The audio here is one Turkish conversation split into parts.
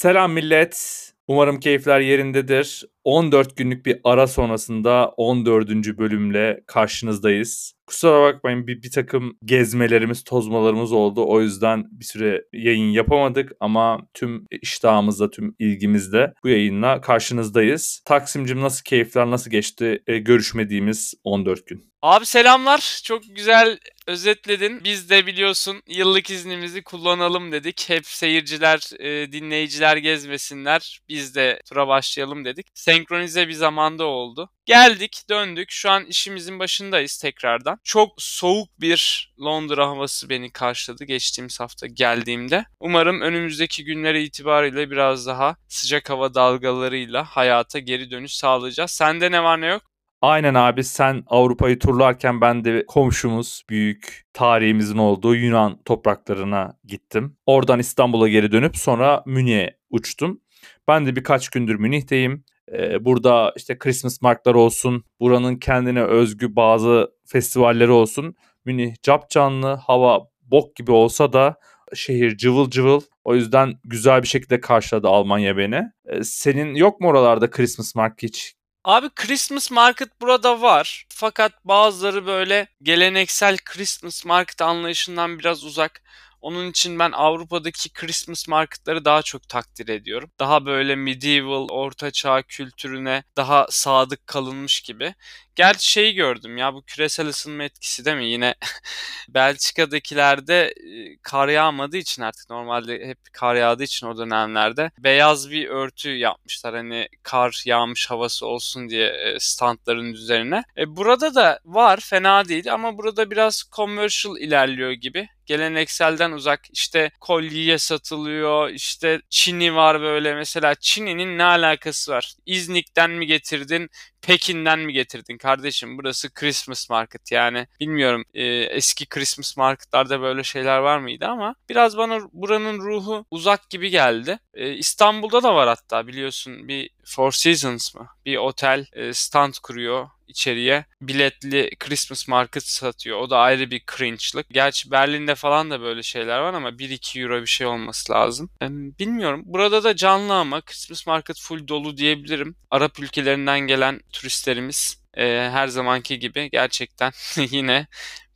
Selam millet. Umarım keyifler yerindedir. 14 günlük bir ara sonrasında 14. bölümle karşınızdayız. Kusura bakmayın bir, bir takım gezmelerimiz, tozmalarımız oldu. O yüzden bir süre yayın yapamadık ama tüm iştahımızla, tüm ilgimizle bu yayınla karşınızdayız. Taksimcim nasıl keyifler, nasıl geçti e, görüşmediğimiz 14 gün? Abi selamlar. Çok güzel özetledin. Biz de biliyorsun yıllık iznimizi kullanalım dedik. Hep seyirciler, e, dinleyiciler gezmesinler. Biz de tura başlayalım dedik. Senkronize bir zamanda oldu. Geldik, döndük. Şu an işimizin başındayız tekrardan. Çok soğuk bir Londra havası beni karşıladı geçtiğimiz hafta geldiğimde. Umarım önümüzdeki günlere itibariyle biraz daha sıcak hava dalgalarıyla hayata geri dönüş sağlayacağız. Sende ne var ne yok? Aynen abi sen Avrupa'yı turlarken ben de komşumuz büyük tarihimizin olduğu Yunan topraklarına gittim. Oradan İstanbul'a geri dönüp sonra Münih'e uçtum. Ben de birkaç gündür Münih'teyim. Ee, burada işte Christmas markları olsun, buranın kendine özgü bazı festivalleri olsun. Münih cap canlı, hava bok gibi olsa da şehir cıvıl cıvıl. O yüzden güzel bir şekilde karşıladı Almanya beni. Ee, senin yok mu oralarda Christmas market hiç Abi Christmas Market burada var. Fakat bazıları böyle geleneksel Christmas Market anlayışından biraz uzak. Onun için ben Avrupa'daki Christmas marketları daha çok takdir ediyorum. Daha böyle medieval, ortaçağ kültürüne daha sadık kalınmış gibi. Gerçi şeyi gördüm ya bu küresel ısınma etkisi değil mi? Yine Belçika'dakilerde kar yağmadığı için artık normalde hep kar yağdığı için o dönemlerde beyaz bir örtü yapmışlar. Hani kar yağmış havası olsun diye standların üzerine. E, burada da var fena değil ama burada biraz commercial ilerliyor gibi gelenekselden uzak işte kolye satılıyor işte çini var böyle mesela çininin ne alakası var İznik'ten mi getirdin Pekin'den mi getirdin kardeşim? Burası Christmas market yani. Bilmiyorum e, eski Christmas marketlerde böyle şeyler var mıydı ama biraz bana buranın ruhu uzak gibi geldi. E, İstanbul'da da var hatta biliyorsun bir Four Seasons mı? Bir otel e, stand kuruyor içeriye biletli Christmas market satıyor. O da ayrı bir cringe'lık. Gerçi Berlin'de falan da böyle şeyler var ama 1-2 euro bir şey olması lazım. Yani bilmiyorum. Burada da canlı ama Christmas market full dolu diyebilirim. Arap ülkelerinden gelen turistlerimiz e, her zamanki gibi gerçekten yine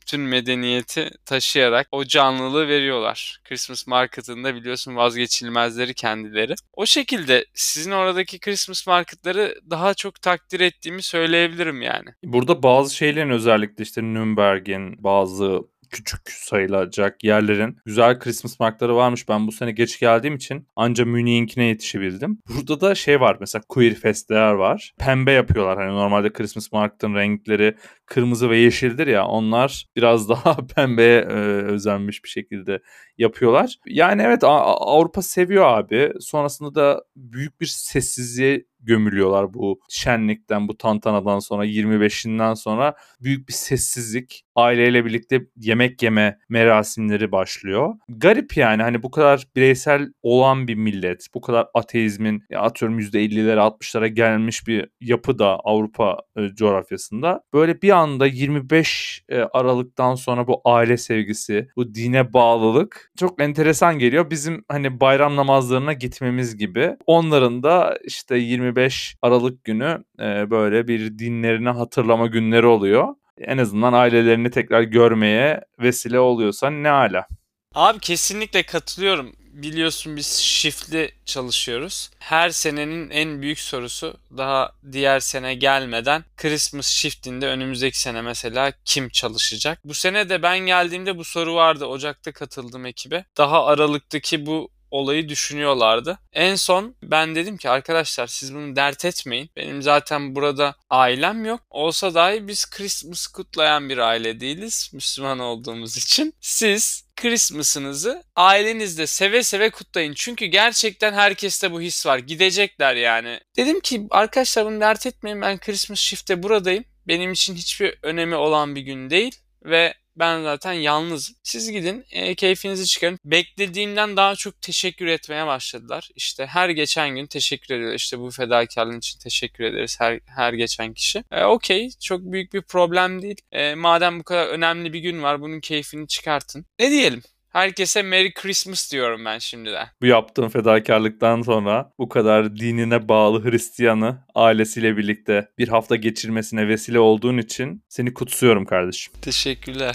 bütün medeniyeti taşıyarak o canlılığı veriyorlar. Christmas marketında biliyorsun vazgeçilmezleri kendileri. O şekilde sizin oradaki Christmas marketları daha çok takdir ettiğimi söyleyebilirim yani. Burada bazı şeylerin özellikle işte Nürnberg'in bazı küçük sayılacak yerlerin güzel Christmas markları varmış. Ben bu sene geç geldiğim için anca Münih'inkine yetişebildim. Burada da şey var mesela Queer Fest'ler var. Pembe yapıyorlar. Hani normalde Christmas market'ın renkleri kırmızı ve yeşildir ya onlar biraz daha pembeye e, özenmiş bir şekilde yapıyorlar. Yani evet Avrupa seviyor abi. Sonrasında da büyük bir sessizliğe gömülüyorlar bu şenlikten, bu tantanadan sonra 25'inden sonra büyük bir sessizlik. Aileyle birlikte yemek yeme merasimleri başlıyor. Garip yani hani bu kadar bireysel olan bir millet, bu kadar ateizmin ya atıyorum %50'lere 60'lara gelmiş bir yapı da Avrupa e, coğrafyasında. Böyle bir anda 25 e, Aralık'tan sonra bu aile sevgisi, bu dine bağlılık çok enteresan geliyor. Bizim hani bayram namazlarına gitmemiz gibi. Onların da işte 25 Aralık günü e, böyle bir dinlerini hatırlama günleri oluyor. En azından ailelerini tekrar görmeye vesile oluyorsa ne ala. Abi kesinlikle katılıyorum biliyorsun biz shiftli çalışıyoruz. Her senenin en büyük sorusu daha diğer sene gelmeden Christmas shiftinde önümüzdeki sene mesela kim çalışacak? Bu sene de ben geldiğimde bu soru vardı. Ocak'ta katıldım ekibe. Daha Aralık'taki bu olayı düşünüyorlardı. En son ben dedim ki arkadaşlar siz bunu dert etmeyin. Benim zaten burada ailem yok. Olsa dahi biz Christmas kutlayan bir aile değiliz. Müslüman olduğumuz için. Siz Christmas'ınızı ailenizde seve seve kutlayın. Çünkü gerçekten herkeste bu his var. Gidecekler yani. Dedim ki arkadaşlar bunu dert etmeyin ben Christmas shift'te buradayım. Benim için hiçbir önemi olan bir gün değil ve ben zaten yalnızım. Siz gidin e, keyfinizi çıkarın. Beklediğimden daha çok teşekkür etmeye başladılar. İşte her geçen gün teşekkür ediyorlar. İşte bu fedakarlığın için teşekkür ederiz her, her geçen kişi. E, Okey çok büyük bir problem değil. E, madem bu kadar önemli bir gün var bunun keyfini çıkartın. Ne diyelim? Herkese Merry Christmas diyorum ben şimdiden. Bu yaptığın fedakarlıktan sonra bu kadar dinine bağlı Hristiyanı ailesiyle birlikte bir hafta geçirmesine vesile olduğun için seni kutsuyorum kardeşim. Teşekkürler.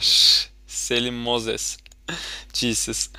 Selim Moses. Jesus.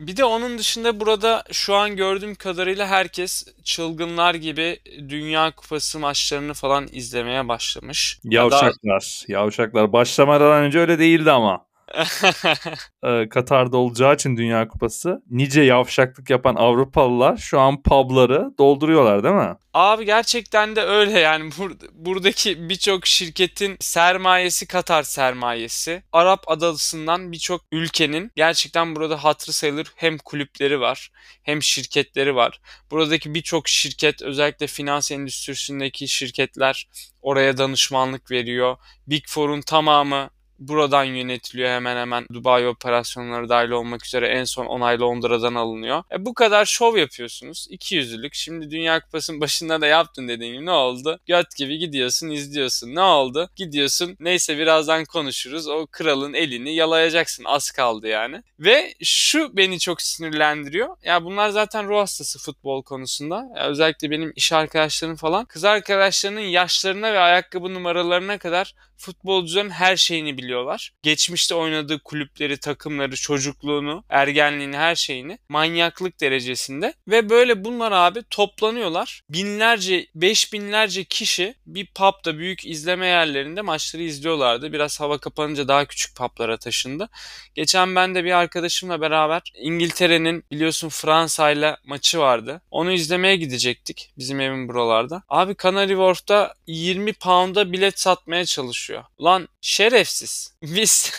Bir de onun dışında burada şu an gördüğüm kadarıyla herkes çılgınlar gibi Dünya Kupası maçlarını falan izlemeye başlamış. Yavşaklar, yavşaklar. Başlamadan önce öyle değildi ama. Ee, Katar'da olacağı için Dünya Kupası nice yavşaklık yapan Avrupalılar şu an pubları dolduruyorlar değil mi? Abi gerçekten de öyle yani bur buradaki birçok şirketin sermayesi Katar sermayesi. Arap adasından birçok ülkenin gerçekten burada hatırı sayılır hem kulüpleri var hem şirketleri var. Buradaki birçok şirket özellikle finans endüstrisindeki şirketler oraya danışmanlık veriyor. Big Four'un tamamı buradan yönetiliyor hemen hemen Dubai operasyonları dahil olmak üzere en son onay Londra'dan alınıyor. E bu kadar şov yapıyorsunuz. İki yüzlülük. Şimdi Dünya Kupası'nın başında da yaptın dediğin gibi ne oldu? Göt gibi gidiyorsun izliyorsun. Ne oldu? Gidiyorsun. Neyse birazdan konuşuruz. O kralın elini yalayacaksın. Az kaldı yani. Ve şu beni çok sinirlendiriyor. Ya bunlar zaten ruh hastası futbol konusunda. Ya özellikle benim iş arkadaşlarım falan. Kız arkadaşlarının yaşlarına ve ayakkabı numaralarına kadar futbolcuların her şeyini biliyorlar. Geçmişte oynadığı kulüpleri, takımları, çocukluğunu, ergenliğini, her şeyini manyaklık derecesinde ve böyle bunlar abi toplanıyorlar. Binlerce, beş binlerce kişi bir pub'da büyük izleme yerlerinde maçları izliyorlardı. Biraz hava kapanınca daha küçük pub'lara taşındı. Geçen ben de bir arkadaşımla beraber İngiltere'nin biliyorsun Fransa'yla maçı vardı. Onu izlemeye gidecektik bizim evin buralarda. Abi Canary Wharf'ta 20 pound'a bilet satmaya çalışıyor konuşuyor. Lan şerefsiz. Biz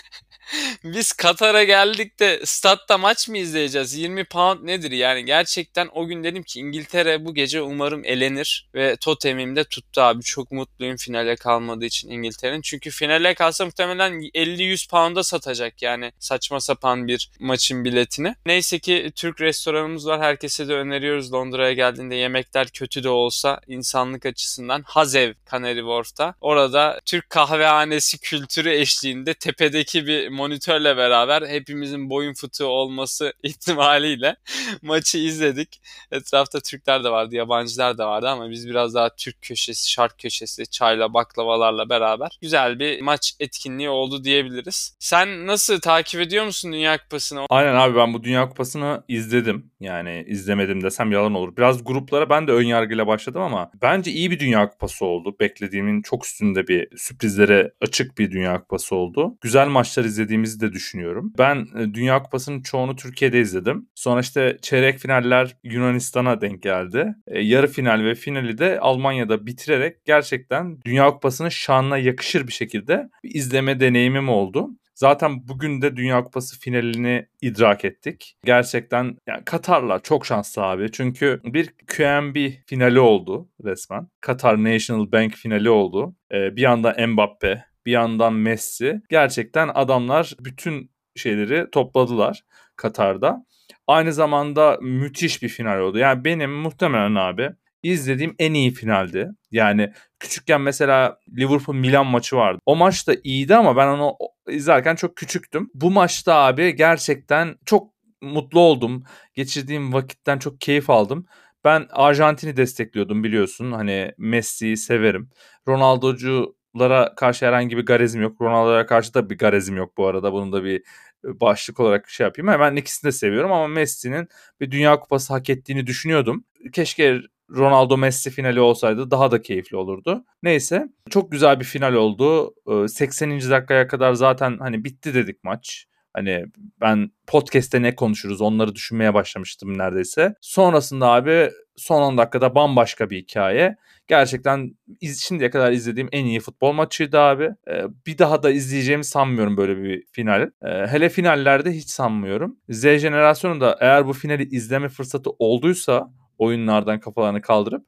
biz Katar'a geldik de statta maç mı izleyeceğiz? 20 pound nedir yani? Gerçekten o gün dedim ki İngiltere bu gece umarım elenir ve totemim de tuttu abi. Çok mutluyum finale kalmadığı için İngiltere'nin. Çünkü finale kalsa muhtemelen 50-100 pound'a satacak yani saçma sapan bir maçın biletini. Neyse ki Türk restoranımız var. Herkese de öneriyoruz Londra'ya geldiğinde yemekler kötü de olsa insanlık açısından Hazev Canary Wharf'ta. Orada Türk kahvehanesi kültürü eşliğinde tepedeki bir monitörle beraber hepimizin boyun fıtığı olması ihtimaliyle maçı izledik. Etrafta Türkler de vardı, yabancılar da vardı ama biz biraz daha Türk köşesi, şark köşesi, çayla, baklavalarla beraber güzel bir maç etkinliği oldu diyebiliriz. Sen nasıl takip ediyor musun Dünya Kupası'nı? Aynen abi ben bu Dünya Kupası'nı izledim. Yani izlemedim desem yalan olur. Biraz gruplara ben de ön yargıyla başladım ama bence iyi bir Dünya Kupası oldu. Beklediğimin çok üstünde bir sürprizlere açık bir Dünya Kupası oldu. Güzel maçlar izledim izlediğimizi de düşünüyorum. Ben e, Dünya Kupası'nın çoğunu Türkiye'de izledim. Sonra işte çeyrek finaller Yunanistan'a denk geldi. E, yarı final ve finali de Almanya'da bitirerek gerçekten Dünya Kupası'nın şanına yakışır bir şekilde bir izleme deneyimim oldu. Zaten bugün de Dünya Kupası finalini idrak ettik. Gerçekten yani Katar'la çok şanslı abi. Çünkü bir QNB finali oldu resmen. Katar National Bank finali oldu. Ee, bir anda Mbappe, bir yandan Messi. Gerçekten adamlar bütün şeyleri topladılar Katar'da. Aynı zamanda müthiş bir final oldu. Yani benim muhtemelen abi izlediğim en iyi finaldi. Yani küçükken mesela Liverpool Milan maçı vardı. O maç da iyiydi ama ben onu izlerken çok küçüktüm. Bu maçta abi gerçekten çok mutlu oldum. Geçirdiğim vakitten çok keyif aldım. Ben Arjantin'i destekliyordum biliyorsun. Hani Messi'yi severim. Ronaldo'cu Lara karşı herhangi bir garezim yok. Ronaldo'ya karşı da bir garezim yok bu arada. Bunu da bir e, başlık olarak şey yapayım. Hemen ikisini de seviyorum ama Messi'nin bir Dünya Kupası hak ettiğini düşünüyordum. Keşke Ronaldo Messi finali olsaydı daha da keyifli olurdu. Neyse çok güzel bir final oldu. 80. E, dakikaya kadar zaten hani bitti dedik maç. Hani ben podcast'te ne konuşuruz onları düşünmeye başlamıştım neredeyse. Sonrasında abi son 10 dakikada bambaşka bir hikaye. Gerçekten iz, şimdiye kadar izlediğim en iyi futbol maçıydı abi. Ee, bir daha da izleyeceğimi sanmıyorum böyle bir final. Ee, hele finallerde hiç sanmıyorum. Z jenerasyonu da eğer bu finali izleme fırsatı olduysa oyunlardan kafalarını kaldırıp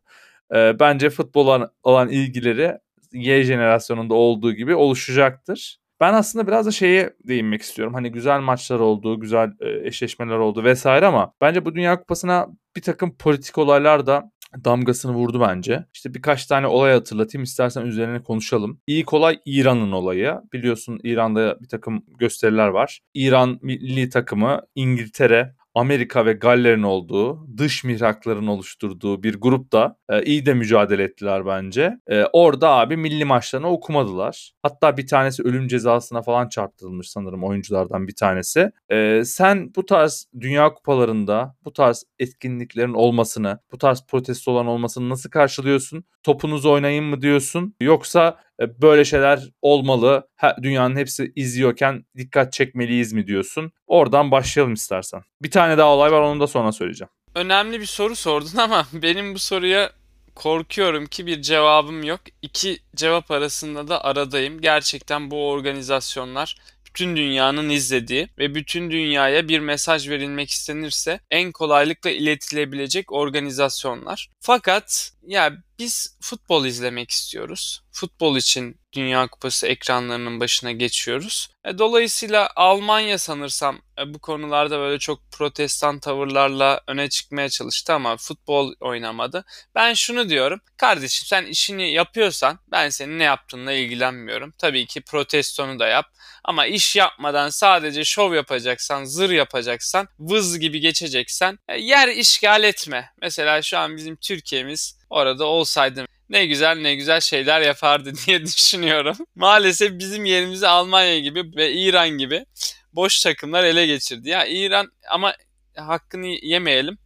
e, bence futbola olan ilgileri Y jenerasyonunda olduğu gibi oluşacaktır. Ben aslında biraz da şeye değinmek istiyorum. Hani güzel maçlar oldu, güzel e, eşleşmeler oldu vesaire ama bence bu Dünya Kupası'na bir takım politik olaylar da damgasını vurdu bence. İşte birkaç tane olay hatırlatayım istersen üzerine konuşalım. İlk olay İran'ın olayı. Biliyorsun İran'da bir takım gösteriler var. İran milli takımı İngiltere, Amerika ve Galler'in olduğu, dış mihrakların oluşturduğu bir grupta e, iyi de mücadele ettiler bence. E, orada abi milli maçlarını okumadılar. Hatta bir tanesi ölüm cezasına falan çarptırılmış sanırım oyunculardan bir tanesi. E, sen bu tarz dünya kupalarında bu tarz etkinliklerin olmasını, bu tarz protestoların olmasını nasıl karşılıyorsun? Topunuzu oynayın mı diyorsun? Yoksa böyle şeyler olmalı. Dünyanın hepsi izliyorken dikkat çekmeliyiz mi diyorsun? Oradan başlayalım istersen. Bir tane daha olay var onu da sonra söyleyeceğim. Önemli bir soru sordun ama benim bu soruya korkuyorum ki bir cevabım yok. İki cevap arasında da aradayım. Gerçekten bu organizasyonlar bütün dünyanın izlediği ve bütün dünyaya bir mesaj verilmek istenirse en kolaylıkla iletilebilecek organizasyonlar. Fakat ya biz futbol izlemek istiyoruz. Futbol için Dünya Kupası ekranlarının başına geçiyoruz. E, dolayısıyla Almanya sanırsam e, bu konularda böyle çok protestan tavırlarla öne çıkmaya çalıştı ama futbol oynamadı. Ben şunu diyorum. Kardeşim sen işini yapıyorsan ben senin ne yaptığınla ilgilenmiyorum. Tabii ki protestonu da yap. Ama iş yapmadan sadece şov yapacaksan, zır yapacaksan, vız gibi geçeceksen e, yer işgal etme. Mesela şu an bizim Türkiye'miz orada olsaydı ne güzel ne güzel şeyler yapardı diye düşünüyorum. Maalesef bizim yerimizi Almanya gibi ve İran gibi boş takımlar ele geçirdi. Ya İran ama hakkını yemeyelim.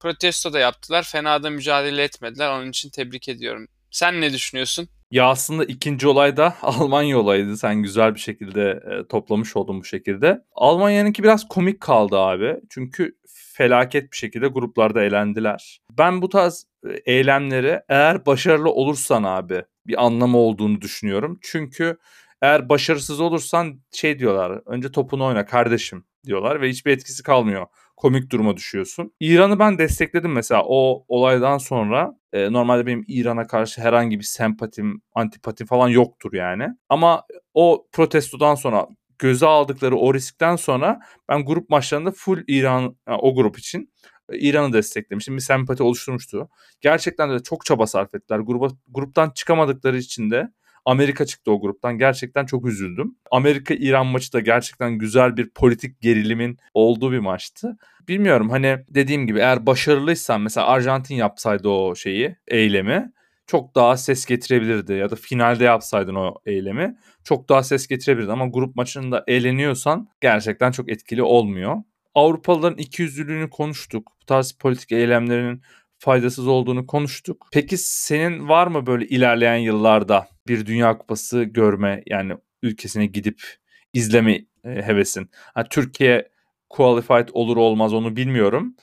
Protesto da yaptılar. Fena da mücadele etmediler. Onun için tebrik ediyorum. Sen ne düşünüyorsun? Ya aslında ikinci olay da Almanya olayıydı. Sen güzel bir şekilde e, toplamış oldun bu şekilde. Almanya'nınki biraz komik kaldı abi. Çünkü felaket bir şekilde gruplarda eğlendiler. Ben bu tarz e, eylemleri eğer başarılı olursan abi bir anlamı olduğunu düşünüyorum. Çünkü eğer başarısız olursan şey diyorlar. Önce topunu oyna kardeşim diyorlar ve hiçbir etkisi kalmıyor. Komik duruma düşüyorsun. İran'ı ben destekledim mesela o olaydan sonra. E, normalde benim İran'a karşı herhangi bir sempatim, antipatim falan yoktur yani. Ama o protestodan sonra göze aldıkları o riskten sonra ben grup maçlarında full İran o grup için e, İran'ı desteklemiştim. Bir sempati oluşturmuştu. Gerçekten de çok çaba sarf ettiler. Gruba, gruptan çıkamadıkları için de Amerika çıktı o gruptan. Gerçekten çok üzüldüm. Amerika-İran maçı da gerçekten güzel bir politik gerilimin olduğu bir maçtı. Bilmiyorum hani dediğim gibi eğer başarılıysan mesela Arjantin yapsaydı o şeyi, eylemi çok daha ses getirebilirdi ya da finalde yapsaydın o eylemi çok daha ses getirebilirdi ama grup maçında eğleniyorsan gerçekten çok etkili olmuyor. Avrupalıların ikiyüzlülüğünü konuştuk. Bu tarz politik eylemlerin faydasız olduğunu konuştuk. Peki senin var mı böyle ilerleyen yıllarda bir Dünya Kupası görme yani ülkesine gidip izleme e, hevesin? Ha, Türkiye qualified olur olmaz onu bilmiyorum.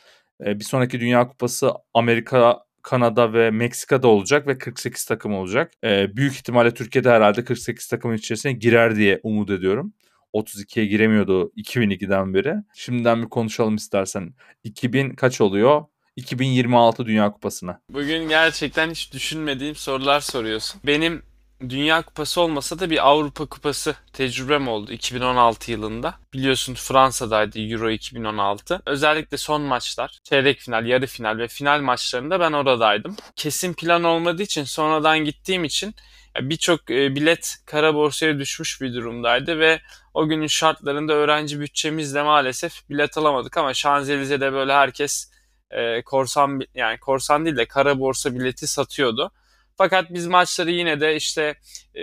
E, bir sonraki Dünya Kupası Amerika Kanada ve Meksika'da olacak ve 48 takım olacak. E, büyük ihtimalle Türkiye'de herhalde 48 takımın içerisine girer diye umut ediyorum. 32'ye giremiyordu 2002'den beri. Şimdiden bir konuşalım istersen. 2000 kaç oluyor? 2026 Dünya Kupası'na. Bugün gerçekten hiç düşünmediğim sorular soruyorsun. Benim Dünya Kupası olmasa da bir Avrupa Kupası tecrübem oldu 2016 yılında. Biliyorsun Fransa'daydı Euro 2016. Özellikle son maçlar, çeyrek final, yarı final ve final maçlarında ben oradaydım. Kesin plan olmadığı için sonradan gittiğim için birçok e, bilet kara borsaya düşmüş bir durumdaydı ve o günün şartlarında öğrenci bütçemizle maalesef bilet alamadık ama Şanzelize'de böyle herkes e, korsan yani korsan değil de kara borsa bileti satıyordu. Fakat biz maçları yine de işte e,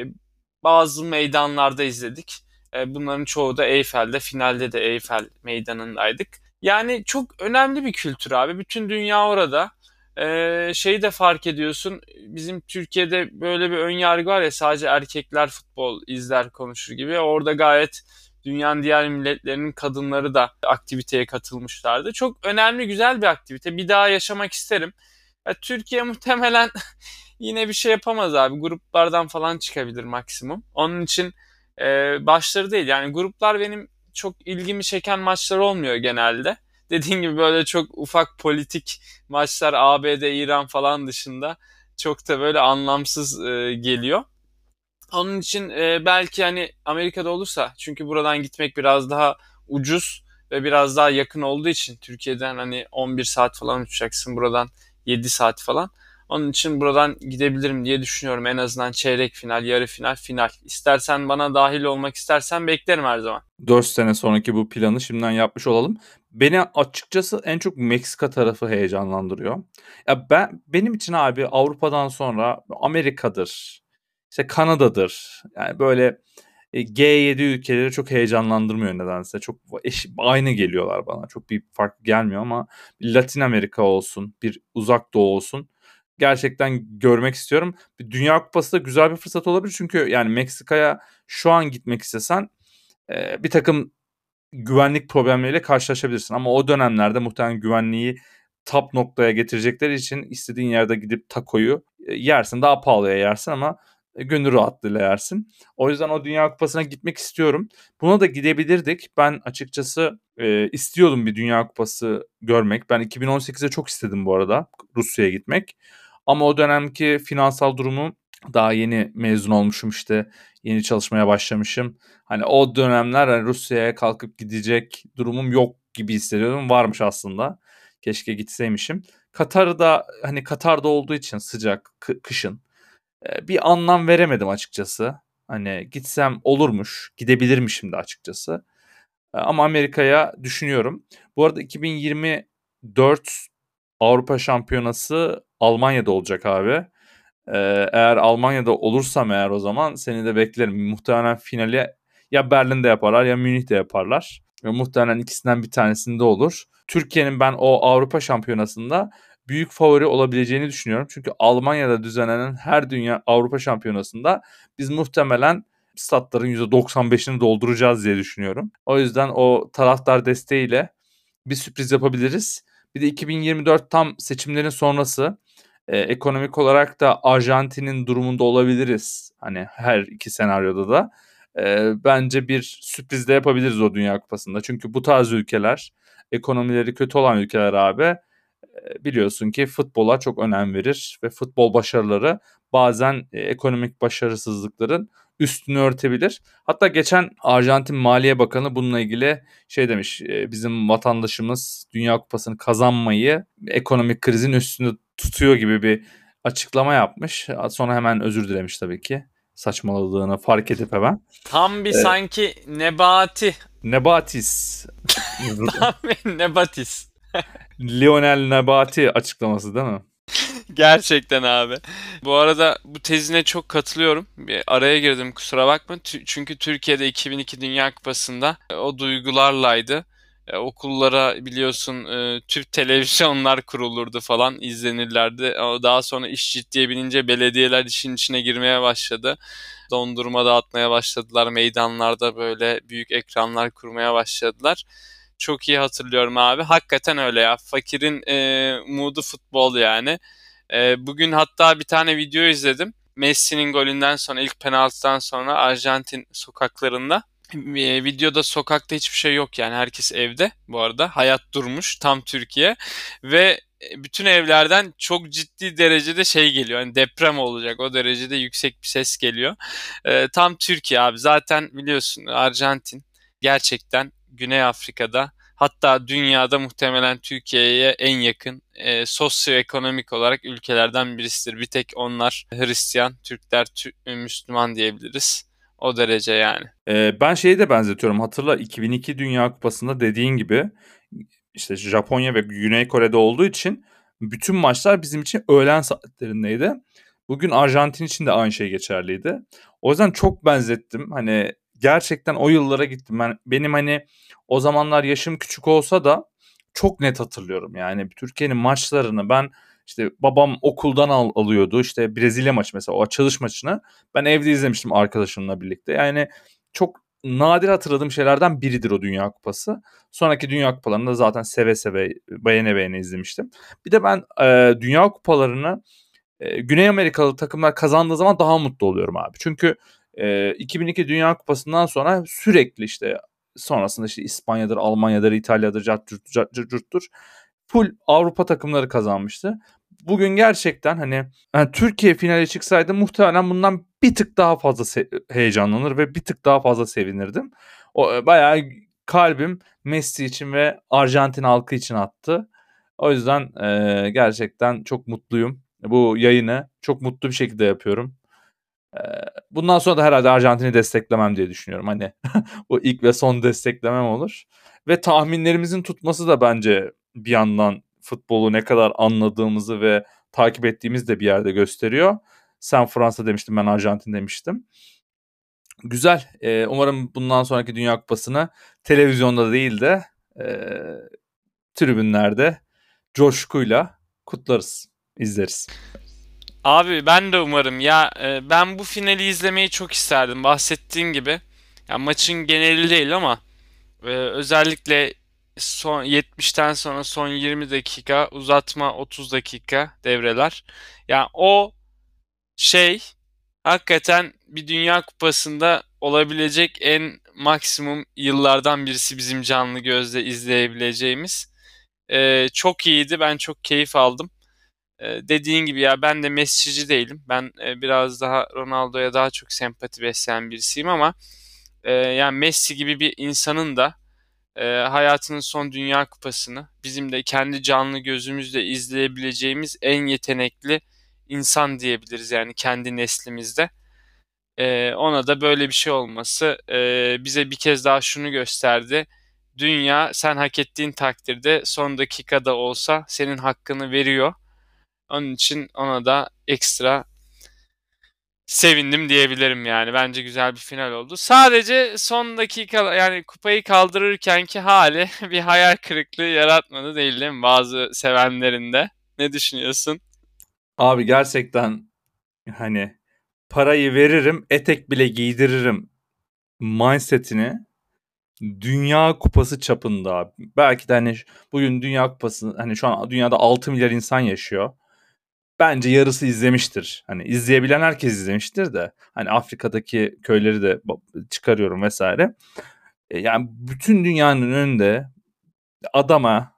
bazı meydanlarda izledik. E, bunların çoğu da Eyfel'de, finalde de Eyfel meydanındaydık. Yani çok önemli bir kültür abi. Bütün dünya orada. Ee, şeyi de fark ediyorsun. Bizim Türkiye'de böyle bir ön yargı var ya sadece erkekler futbol izler konuşur gibi. Orada gayet dünyanın diğer milletlerinin kadınları da aktiviteye katılmışlardı. Çok önemli, güzel bir aktivite. Bir daha yaşamak isterim. Ya, Türkiye muhtemelen yine bir şey yapamaz abi. Gruplardan falan çıkabilir maksimum. Onun için e, başları değil. Yani gruplar benim çok ilgimi çeken maçlar olmuyor genelde. Dediğim gibi böyle çok ufak politik maçlar ABD, İran falan dışında çok da böyle anlamsız e, geliyor. Onun için e, belki hani Amerika'da olursa çünkü buradan gitmek biraz daha ucuz ve biraz daha yakın olduğu için Türkiye'den hani 11 saat falan uçacaksın buradan 7 saat falan. Onun için buradan gidebilirim diye düşünüyorum. En azından çeyrek final, yarı final, final. İstersen bana dahil olmak istersen beklerim her zaman. 4 sene sonraki bu planı şimdiden yapmış olalım. Beni açıkçası en çok Meksika tarafı heyecanlandırıyor. Ya ben benim için abi Avrupa'dan sonra Amerika'dır. İşte Kanada'dır. Yani böyle e, G7 ülkeleri çok heyecanlandırmıyor nedense. Çok eş, aynı geliyorlar bana. Çok bir fark gelmiyor ama Latin Amerika olsun, bir uzak doğu olsun. Gerçekten görmek istiyorum. Bir Dünya Kupası da güzel bir fırsat olabilir. Çünkü yani Meksika'ya şu an gitmek istesen e, bir takım güvenlik problemleriyle karşılaşabilirsin. Ama o dönemlerde muhtemelen güvenliği top noktaya getirecekleri için istediğin yerde gidip takoyu e, yersin. Daha pahalıya yersin ama gönül rahatlığıyla yersin. O yüzden o Dünya Kupası'na gitmek istiyorum. Buna da gidebilirdik. Ben açıkçası e, istiyordum bir Dünya Kupası görmek. Ben 2018'e çok istedim bu arada Rusya'ya gitmek. Ama o dönemki finansal durumu daha yeni mezun olmuşum işte. Yeni çalışmaya başlamışım. Hani o dönemler hani Rusya'ya kalkıp gidecek durumum yok gibi hissediyordum. Varmış aslında. Keşke gitseymişim. Katar'da hani Katar'da olduğu için sıcak kışın bir anlam veremedim açıkçası. Hani gitsem olurmuş, gidebilirmişim de açıkçası. Ama Amerika'ya düşünüyorum. Bu arada 2024 Avrupa Şampiyonası Almanya'da olacak abi. Eğer Almanya'da olursam eğer o zaman seni de beklerim. Muhtemelen finali ya Berlin'de yaparlar ya Münih'te yaparlar. Muhtemelen ikisinden bir tanesinde olur. Türkiye'nin ben o Avrupa Şampiyonası'nda büyük favori olabileceğini düşünüyorum. Çünkü Almanya'da düzenlenen her dünya Avrupa Şampiyonası'nda biz muhtemelen statların %95'ini dolduracağız diye düşünüyorum. O yüzden o taraftar desteğiyle bir sürpriz yapabiliriz. Bir de 2024 tam seçimlerin sonrası e, ekonomik olarak da Arjantin'in durumunda olabiliriz. Hani her iki senaryoda da. E, bence bir sürpriz de yapabiliriz o Dünya Kupası'nda. Çünkü bu tarz ülkeler, ekonomileri kötü olan ülkeler abi biliyorsun ki futbola çok önem verir ve futbol başarıları bazen ekonomik başarısızlıkların üstünü örtebilir. Hatta geçen Arjantin Maliye Bakanı bununla ilgili şey demiş bizim vatandaşımız Dünya Kupası'nı kazanmayı ekonomik krizin üstünü tutuyor gibi bir açıklama yapmış. Sonra hemen özür dilemiş tabii ki saçmaladığını fark edip hemen. Tam bir ee, sanki Nebati. Nebatis. Tam bir Nebatis. Lionel Nebati açıklaması değil mi? Gerçekten abi. Bu arada bu tezine çok katılıyorum. Bir araya girdim kusura bakma. Çünkü Türkiye'de 2002 Dünya Kupası'nda e, o duygularlaydı. E, okullara biliyorsun e, tüp televizyonlar kurulurdu falan izlenirlerdi. Daha sonra iş ciddiye binince belediyeler işin içine girmeye başladı. Dondurma dağıtmaya başladılar. Meydanlarda böyle büyük ekranlar kurmaya başladılar çok iyi hatırlıyorum abi. Hakikaten öyle ya. Fakirin e, mood'u futbol yani. E, bugün hatta bir tane video izledim. Messi'nin golünden sonra ilk penaltıdan sonra Arjantin sokaklarında e, videoda sokakta hiçbir şey yok yani herkes evde bu arada hayat durmuş tam Türkiye ve bütün evlerden çok ciddi derecede şey geliyor. Yani deprem olacak o derecede yüksek bir ses geliyor. E, tam Türkiye abi zaten biliyorsun Arjantin gerçekten Güney Afrika'da hatta dünyada muhtemelen Türkiye'ye en yakın e, sosyoekonomik olarak ülkelerden birisidir. Bir tek onlar Hristiyan, Türkler Türk, Müslüman diyebiliriz. O derece yani. Ee, ben şeyi de benzetiyorum. Hatırla 2002 Dünya Kupası'nda dediğin gibi işte Japonya ve Güney Kore'de olduğu için bütün maçlar bizim için öğlen saatlerindeydi. Bugün Arjantin için de aynı şey geçerliydi. O yüzden çok benzettim. Hani gerçekten o yıllara gittim. Ben benim hani o zamanlar yaşım küçük olsa da çok net hatırlıyorum. Yani Türkiye'nin maçlarını ben işte babam okuldan al, alıyordu. İşte Brezilya maçı mesela o açılış maçını ben evde izlemiştim arkadaşımla birlikte. Yani çok nadir hatırladığım şeylerden biridir o Dünya Kupası. Sonraki Dünya Kupalarını da zaten seve seve beğene beğene izlemiştim. Bir de ben e, Dünya Kupalarını e, Güney Amerikalı takımlar kazandığı zaman daha mutlu oluyorum abi. Çünkü e, 2002 Dünya Kupası'ndan sonra sürekli işte sonrasında işte İspanya'dır, Almanya'dır, İtalya'dır, cartcurttur. Full Avrupa takımları kazanmıştı. Bugün gerçekten hani yani Türkiye finale çıksaydı muhtemelen bundan bir tık daha fazla heyecanlanır ve bir tık daha fazla sevinirdim. O e, bayağı kalbim Messi için ve Arjantin halkı için attı. O yüzden e, gerçekten çok mutluyum. bu yayını. Çok mutlu bir şekilde yapıyorum. Bundan sonra da herhalde Arjantin'i desteklemem diye düşünüyorum. Hani bu ilk ve son desteklemem olur. Ve tahminlerimizin tutması da bence bir yandan futbolu ne kadar anladığımızı ve takip ettiğimiz de bir yerde gösteriyor. Sen Fransa demiştin ben Arjantin demiştim. Güzel. Ee, umarım bundan sonraki Dünya Kupası'nı televizyonda değil de e, tribünlerde coşkuyla kutlarız, izleriz. Abi ben de umarım. Ya e, ben bu finali izlemeyi çok isterdim. Bahsettiğin gibi. Ya maçın geneli değil ama e, özellikle son 70'ten sonra son 20 dakika uzatma 30 dakika devreler. Ya yani o şey hakikaten bir Dünya Kupası'nda olabilecek en maksimum yıllardan birisi bizim canlı gözle izleyebileceğimiz. Ee, çok iyiydi. Ben çok keyif aldım. Ee, dediğin gibi ya ben de Messi'ci değilim. Ben e, biraz daha Ronaldo'ya daha çok sempati besleyen birisiyim ama e, yani Messi gibi bir insanın da e, hayatının son Dünya Kupası'nı bizim de kendi canlı gözümüzle izleyebileceğimiz en yetenekli insan diyebiliriz yani kendi neslimizde. Ona da böyle bir şey olması bize bir kez daha şunu gösterdi. Dünya sen hak ettiğin takdirde son dakikada olsa senin hakkını veriyor. Onun için ona da ekstra sevindim diyebilirim yani. Bence güzel bir final oldu. Sadece son dakika yani kupayı kaldırırken ki hali bir hayal kırıklığı yaratmadı değil, değil mi? Bazı sevenlerinde. Ne düşünüyorsun? Abi gerçekten hani parayı veririm, etek bile giydiririm mindsetini Dünya Kupası çapında abi. Belki de hani bugün Dünya Kupası hani şu an dünyada 6 milyar insan yaşıyor bence yarısı izlemiştir. Hani izleyebilen herkes izlemiştir de hani Afrika'daki köyleri de çıkarıyorum vesaire. E, yani bütün dünyanın önünde adama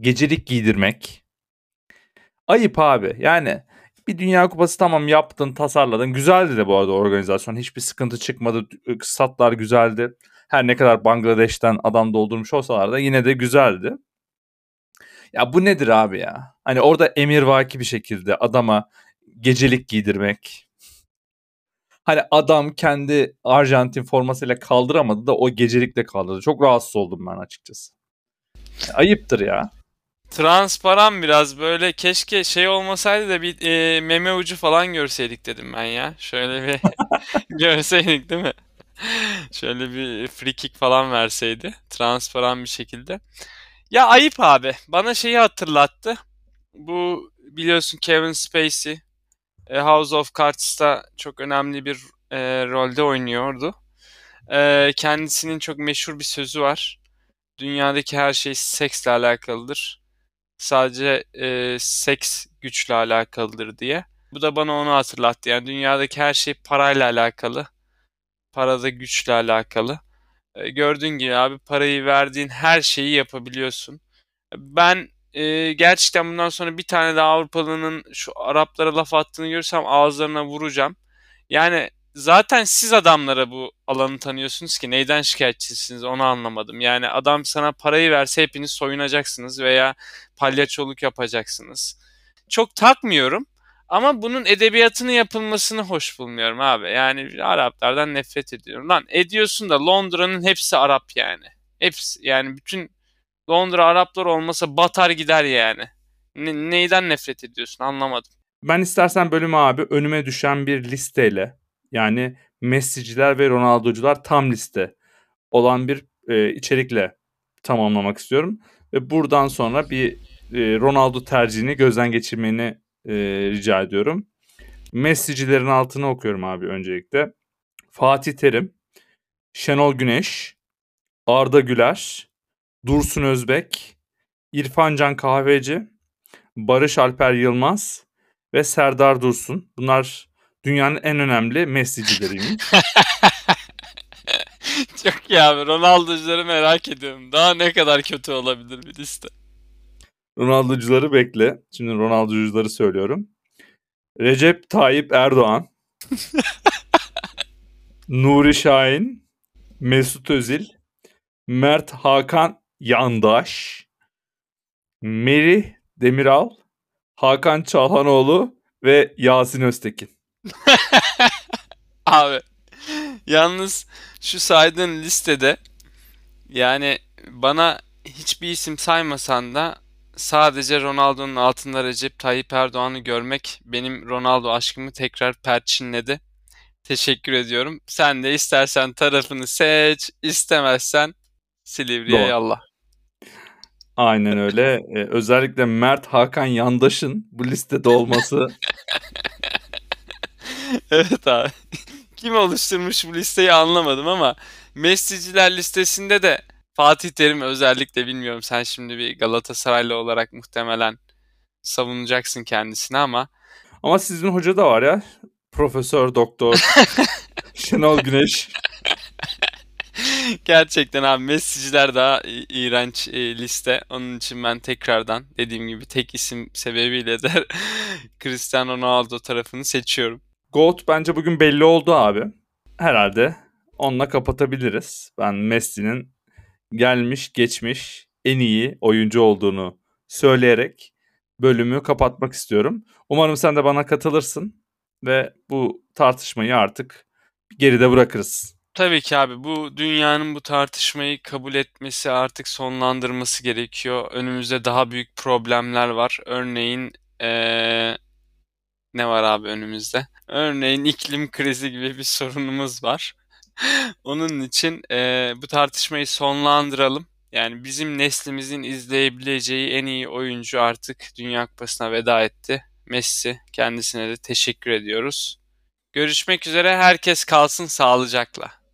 gecelik giydirmek ayıp abi. Yani bir Dünya Kupası tamam yaptın, tasarladın. Güzeldi de bu arada organizasyon. Hiçbir sıkıntı çıkmadı. Statlar güzeldi. Her ne kadar Bangladeş'ten adam doldurmuş olsalar da yine de güzeldi. Ya bu nedir abi ya? Hani orada emirvaki bir şekilde adama gecelik giydirmek. Hani adam kendi Arjantin formasıyla kaldıramadı da o gecelikle kaldırdı. Çok rahatsız oldum ben açıkçası. Ayıptır ya. Transparan biraz böyle keşke şey olmasaydı da bir e, meme ucu falan görseydik dedim ben ya. Şöyle bir görseydik değil mi? Şöyle bir free kick falan verseydi transparan bir şekilde. Ya ayıp abi. Bana şeyi hatırlattı. Bu biliyorsun Kevin Spacey e, House of Cards'ta çok önemli bir e, rolde oynuyordu. E, kendisinin çok meşhur bir sözü var. Dünyadaki her şey seksle alakalıdır. Sadece e, seks güçle alakalıdır diye. Bu da bana onu hatırlattı. Yani dünyadaki her şey parayla alakalı. Parada güçle alakalı. Gördüğün gibi abi parayı verdiğin her şeyi yapabiliyorsun. Ben e, gerçekten bundan sonra bir tane daha Avrupalı'nın şu Araplara laf attığını görürsem ağızlarına vuracağım. Yani zaten siz adamlara bu alanı tanıyorsunuz ki neyden şikayetçisiniz onu anlamadım. Yani adam sana parayı verse hepiniz soyunacaksınız veya palyaçoluk yapacaksınız. Çok takmıyorum ama bunun edebiyatını yapılmasını hoş bulmuyorum abi. Yani Araplardan nefret ediyorum. Lan ediyorsun da Londra'nın hepsi Arap yani. Hepsi yani bütün Londra Araplar olmasa batar gider yani. Ne, neyden nefret ediyorsun anlamadım. Ben istersen bölümü abi önüme düşen bir listeyle yani Messi'ciler ve Ronaldo'cular tam liste olan bir e, içerikle tamamlamak istiyorum. Ve buradan sonra bir e, Ronaldo tercihini gözden geçirmeni e, rica ediyorum. Messi'cilerin altını okuyorum abi öncelikle. Fatih Terim, Şenol Güneş, Arda Güler, Dursun Özbek, İrfan Can Kahveci, Barış Alper Yılmaz ve Serdar Dursun. Bunlar dünyanın en önemli Messi'cileriymiş. Çok iyi abi. Ronaldo'cuları merak ediyorum. Daha ne kadar kötü olabilir bir liste. Ronaldo'cuları bekle. Şimdi Ronaldo'cuları söylüyorum. Recep Tayyip Erdoğan. Nuri Şahin. Mesut Özil. Mert Hakan Yandaş. Meri Demiral. Hakan Çalhanoğlu ve Yasin Öztekin. Abi yalnız şu saydığın listede yani bana hiçbir isim saymasan da sadece Ronaldo'nun altında Recep Tayyip Erdoğan'ı görmek benim Ronaldo aşkımı tekrar perçinledi. Teşekkür ediyorum. Sen de istersen tarafını seç, istemezsen Silivri'ye Doğru. yallah. Aynen öyle. Ee, özellikle Mert Hakan Yandaş'ın bu listede olması Evet abi. Kim oluşturmuş bu listeyi anlamadım ama Messi'ciler listesinde de Fatih Terim özellikle bilmiyorum. Sen şimdi bir Galatasaraylı olarak muhtemelen savunacaksın kendisini ama ama sizin hoca da var ya. Profesör Doktor Şenol Güneş. gerçekten abi Messi'ciler daha iğrenç e, liste. Onun için ben tekrardan dediğim gibi tek isim sebebiyle de Cristiano Ronaldo tarafını seçiyorum. Goat bence bugün belli oldu abi. Herhalde onunla kapatabiliriz. Ben Messi'nin gelmiş geçmiş en iyi oyuncu olduğunu söyleyerek bölümü kapatmak istiyorum. Umarım sen de bana katılırsın ve bu tartışmayı artık geride bırakırız. Tabii ki abi bu dünyanın bu tartışmayı kabul etmesi artık sonlandırması gerekiyor. Önümüzde daha büyük problemler var. Örneğin eee, ne var abi önümüzde? Örneğin iklim krizi gibi bir sorunumuz var. Onun için eee, bu tartışmayı sonlandıralım. Yani bizim neslimizin izleyebileceği en iyi oyuncu artık Dünya Kupası'na veda etti. Messi. Kendisine de teşekkür ediyoruz. Görüşmek üzere. Herkes kalsın sağlıcakla.